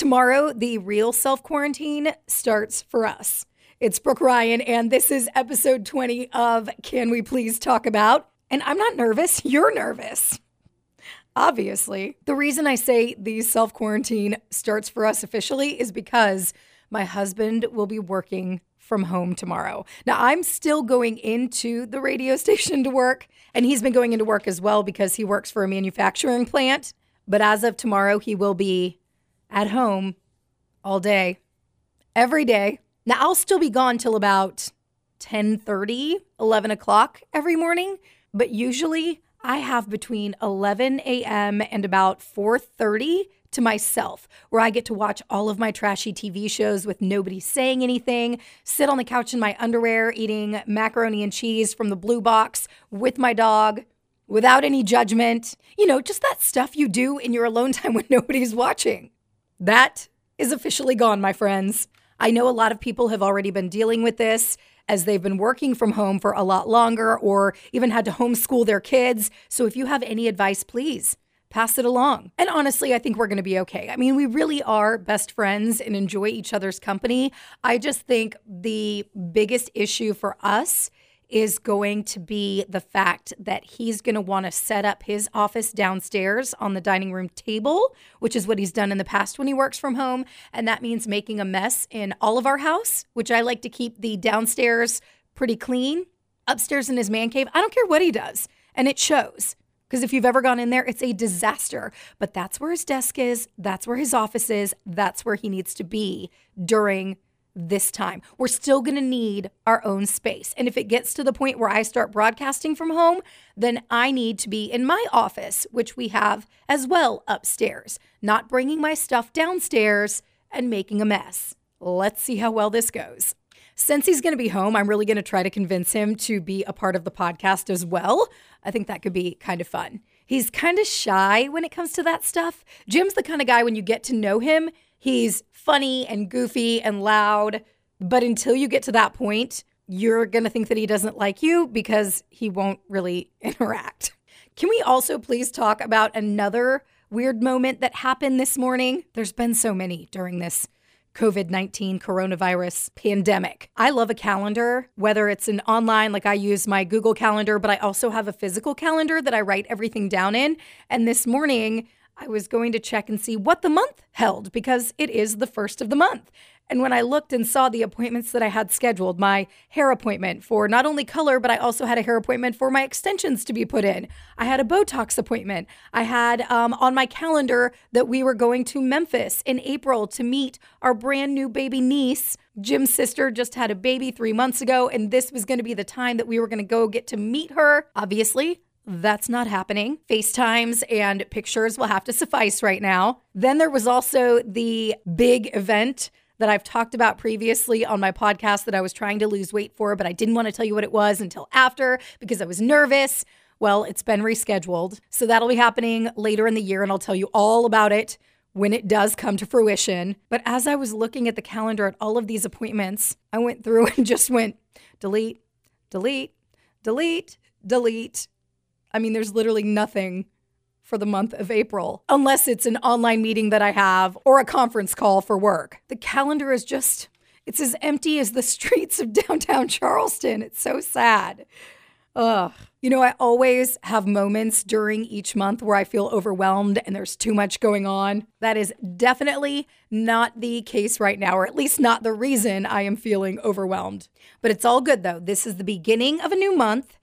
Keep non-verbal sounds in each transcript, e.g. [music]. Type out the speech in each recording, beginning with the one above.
Tomorrow, the real self quarantine starts for us. It's Brooke Ryan, and this is episode 20 of Can We Please Talk About? And I'm not nervous, you're nervous. Obviously. The reason I say the self quarantine starts for us officially is because my husband will be working from home tomorrow. Now, I'm still going into the radio [laughs] station to work, and he's been going into work as well because he works for a manufacturing plant. But as of tomorrow, he will be at home all day, every day. Now, I'll still be gone till about 10 30, 11 o'clock every morning, but usually I have between 11 a.m. and about 4:30 to myself, where I get to watch all of my trashy TV shows with nobody saying anything, sit on the couch in my underwear eating macaroni and cheese from the blue box with my dog without any judgment. You know, just that stuff you do in your alone [laughs] time when nobody's watching. That is officially gone, my friends. I know a lot of people have already been dealing with this as they've been working from home for a lot longer or even had to homeschool their kids. So if you have any advice, please pass it along. And honestly, I think we're going to be okay. I mean, we really are best friends and enjoy each other's company. I just think the biggest issue for us is going to be the fact that he's going to want to set up his office downstairs on the dining room table, which is what he's done in the past when he works from home. And that means making a mess in all of our house, which I like to keep the downstairs pretty clean. Upstairs in his man cave, I don't care what he does. And it shows. Because if you've ever gone in there, it's a disaster. But that's where his desk is, that's where his office is, that's where he needs to be during this time. We're still going to need our own space. And if it gets to the point where I start broadcasting from home, then I need to be in my office, which we have as well upstairs, not bringing my stuff downstairs and making a mess. Let's see how well this goes. Since he's going to be home, I'm really going to try to convince him to be a part of the podcast as well. I think that could be kind of fun. He's kind of shy when it comes to that stuff. Jim's the kind of guy when you get to know him, he's funny and goofy and loud. But until you get to that point, you're going to think that he doesn't like you because he won't really [laughs] interact. Can we also please talk about another weird moment that happened this morning? There's been so many during this COVID 19 coronavirus pandemic. I love a calendar, whether it's an online, like I use my Google Calendar, but I also have a physical calendar that I write everything down in. And this morning, I was going to check and see what the month held because it is the first of the month. And when I looked and saw the appointments that I had scheduled, my hair appointment for not only color, but I also had a hair appointment for my extensions to be put in. I had a Botox appointment. I had um, on my calendar that we were going to Memphis in April to meet our brand new baby niece. Jim's sister just had a baby three months ago, and this was going to be the time that we were going to go get to meet her. Obviously, that's not happening. FaceTimes and pictures will have to suffice right now. Then there was also the big event that I've talked about previously on my podcast that I was trying to lose weight for, but I didn't want to tell you what it was until after because I was nervous. Well, it's been rescheduled. So that'll be happening later in the year, and I'll tell you all about it when it does come to fruition. But as I was looking at the calendar at all of these appointments, I went through [laughs] and just went delete, delete, delete, delete. I mean, there's literally nothing for the month of April, unless it's an online meeting that I have or a conference call for work. The calendar is just, it's as empty as the [laughs] streets of downtown Charleston. It's so sad. Ugh. You know, I always have moments during each month where I feel overwhelmed and there's too much going on. That is definitely not the case right now, or at least not the reason I am feeling overwhelmed. But it's all good though. This is the beginning of a new month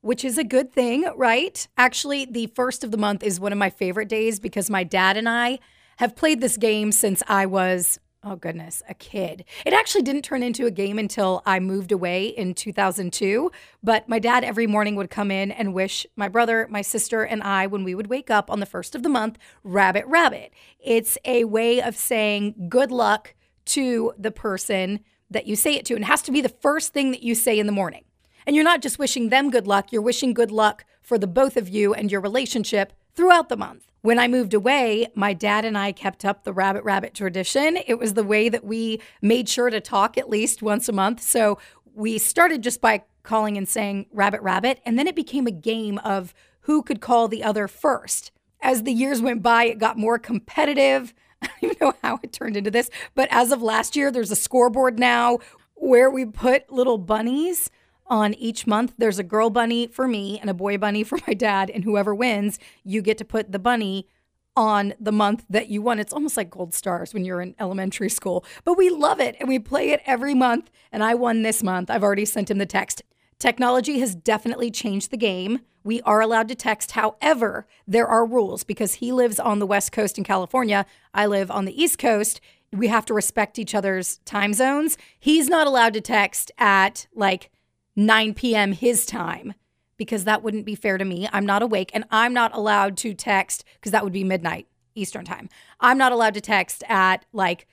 which is a good thing, right? Actually, the first of the month is one of my favorite days because my dad and I have played this game since I was, oh goodness, a kid. It actually didn't turn into a game until I moved away in 2002. But my dad every morning would come in and wish my brother, my sister, and I, when we would wake up on the first of the month, rabbit, rabbit. It's a way of saying good luck to the person that you say it to. And it has to be the first thing that you say in the morning. And you're not just wishing them good luck, you're wishing good luck for the both of you and your relationship throughout the month. When I moved away, my dad and I kept up the rabbit rabbit tradition. It was the way that we made sure to talk at least once a month. So we started just by calling and saying rabbit rabbit, and then it became a game of who could call the other first. As the years went by, it got more competitive. [laughs] I don't even know how it turned into this, but as of last year, there's a scoreboard now where we put little bunnies on each month. There's a girl bunny for me and a boy bunny for my dad, and whoever wins, you get to put the bunny on the month that you won. It's almost like gold stars when you're in elementary school, but we love it and we play it every month. And I won this month. I've already sent him the text. Technology has definitely changed the game. We are allowed to text. However, there are rules because he lives on the West Coast in California. I live on the East Coast. We have to respect each other's time zones. He's not allowed to text at like 9 p.m. his time because that wouldn't be fair to me. I'm not awake and I'm not allowed to text because that would be midnight Eastern time. I'm not allowed to text at like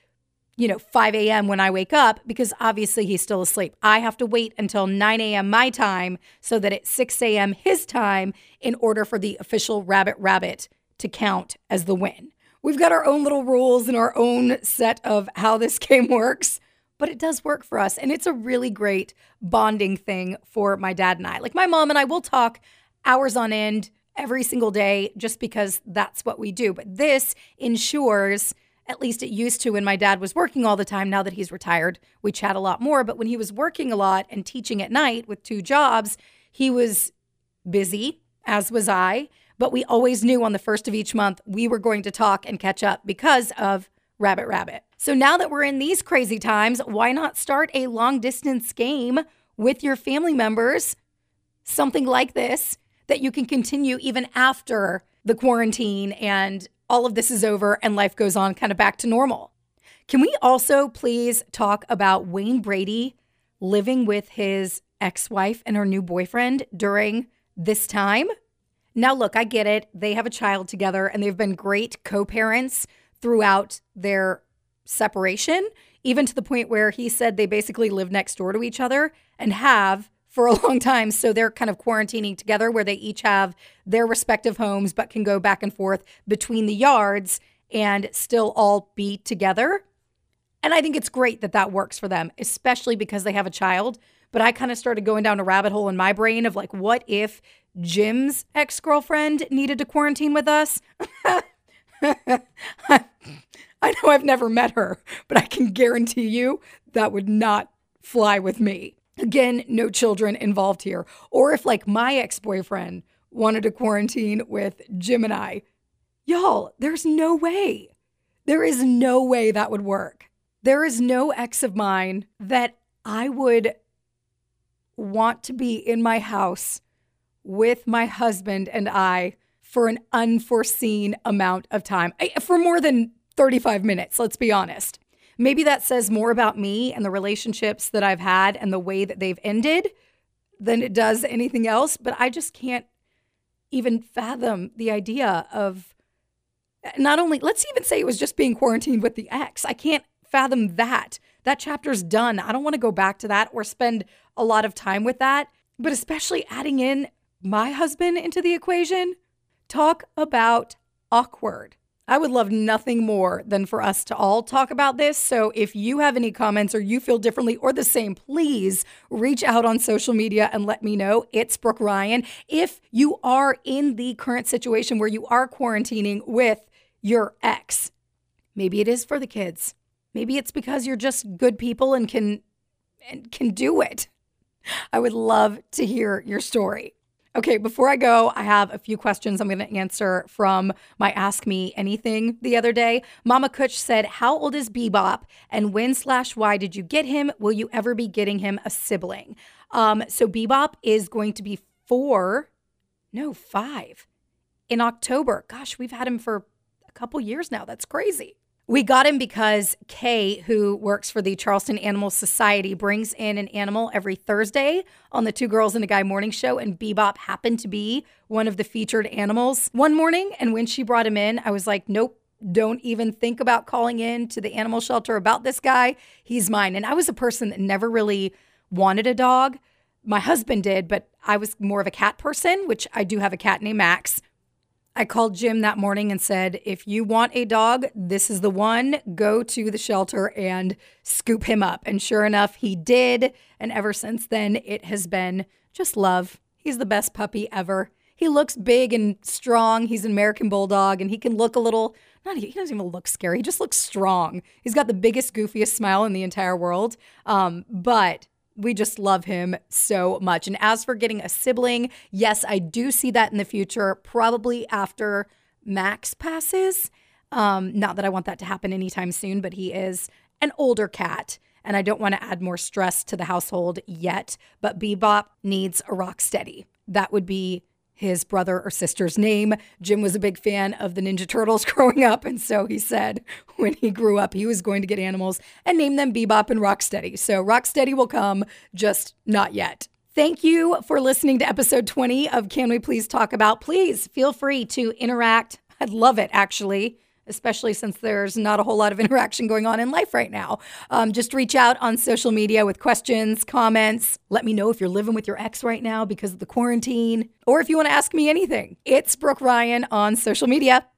you know, 5 a.m. when I wake up because obviously he's still asleep. I have to wait until 9 a.m. my time so that it's 6 a.m. his time in order for the official Rabbit Rabbit to count as the win. We've got our own little rules and our own set of how this [laughs] game works, but it does work for us. And it's a really great bonding thing for my dad and I. Like my mom and I will talk hours on end every single day just because that's what we do. But this ensures at least it used to when my dad was working all the time. Now that he's retired, we chat a lot more. But when he was working a lot and teaching at night with two jobs, he was busy, as was I. But we always knew on the first of each month we were going to talk and catch up because of Rabbit Rabbit. So now that we're in these crazy times, why not start a long distance game with your family members? Something like this that you can continue even after the quarantine and all of this is over and life goes on kind of back to normal. Can we also please talk about Wayne Brady living with his ex wife and her new boyfriend during this time? Now, look, I get it. They have a child together and they've been great co parents throughout their separation, even to the point where he said they basically live next door to each other and have for a [laughs] long time. So they're kind of quarantining together where they each have their respective homes, but can go back and forth between the yards and still all be together. And I think it's great that that works for them, especially because they have a child. But I kind of started going down a rabbit hole in my brain of like, what if Jim's ex girlfriend needed to quarantine with us? [laughs] [laughs] I know I've never met her, but I can guarantee you that would not fly with me. Again, no children involved here. Or if, like, my ex boyfriend wanted to quarantine with Jim and I, y'all, there's no way. There is no way that would work. There is no ex of mine that I would want to be in my house with my husband and I for an unforeseen amount of time, for more than 35 minutes, let's be honest. Maybe that says more about me and the relationships that I've had and the way that they've ended than it does anything else. But I just can't even fathom the idea of not only, let's even say it was just being quarantined with the ex. I can't fathom that. That chapter's done. I don't want to go back to that or spend a lot of time with that. But especially adding in my husband into the equation, talk about awkward. I would love nothing more than for us to all talk about this. So if you have any comments or you feel differently or the same, please reach out on social media and let me know. It's Brooke Ryan. If you are in the current situation where you are quarantining with your ex, maybe it is for the kids. Maybe it's because you're just good people and can and can do it. I would love to hear your story. Okay, before I go, I have a few questions I'm going to answer from my Ask Me Anything the other day. Mama Kutch said, How old is Bebop and when slash why did you get him? Will you ever be getting him a sibling? Um, so Bebop is going to be four, no, five in October. Gosh, we've had him for a couple years now. That's crazy. We got him because Kay, who works for the Charleston Animal Society, brings in an animal every Thursday on the Two Girls and a Guy morning show. And Bebop happened to be one of the featured animals one morning. And when she brought him in, I was like, nope, don't even think about calling in to the animal shelter about this guy. He's mine. And I was a person that never really wanted a dog. My husband did, but I was more of a cat person, which I do have a cat named Max. I called Jim that morning and said, if you want a dog, this is the one. Go to the shelter and scoop him up. And sure enough, he did. And ever since then, it has been just love. He's the best puppy ever. he looks big and strong. He's an American Bulldog and he can look a little, not, he doesn't even look scary. He just looks strong. He's got the biggest, goofiest smile in the entire world. Um, but we just love him so much. And as for getting a sibling, yes, I do see that in the future, probably after Max passes. Um, not that I want that to happen anytime soon, but he is an older cat. And I don't want to add more stress to the household yet. But Bebop needs a Rocksteady. That would be his brother or sister's name. Jim was a big fan of the Ninja Turtles [laughs] growing up, and so he said when he grew up he was going to get animals and name them Bebop and Rocksteady. So Rocksteady will come, just not yet. Thank you for listening to episode 20 of Can We Please Talk About. Please feel free to interact. I'd love it actually especially since there's not a whole lot of [laughs] interaction going on in life right now. Um, just reach out on social media with questions, comments. Let me know if you're living with your ex right now because of the quarantine, or if you want to ask me anything. It's Brooke Ryan on social media.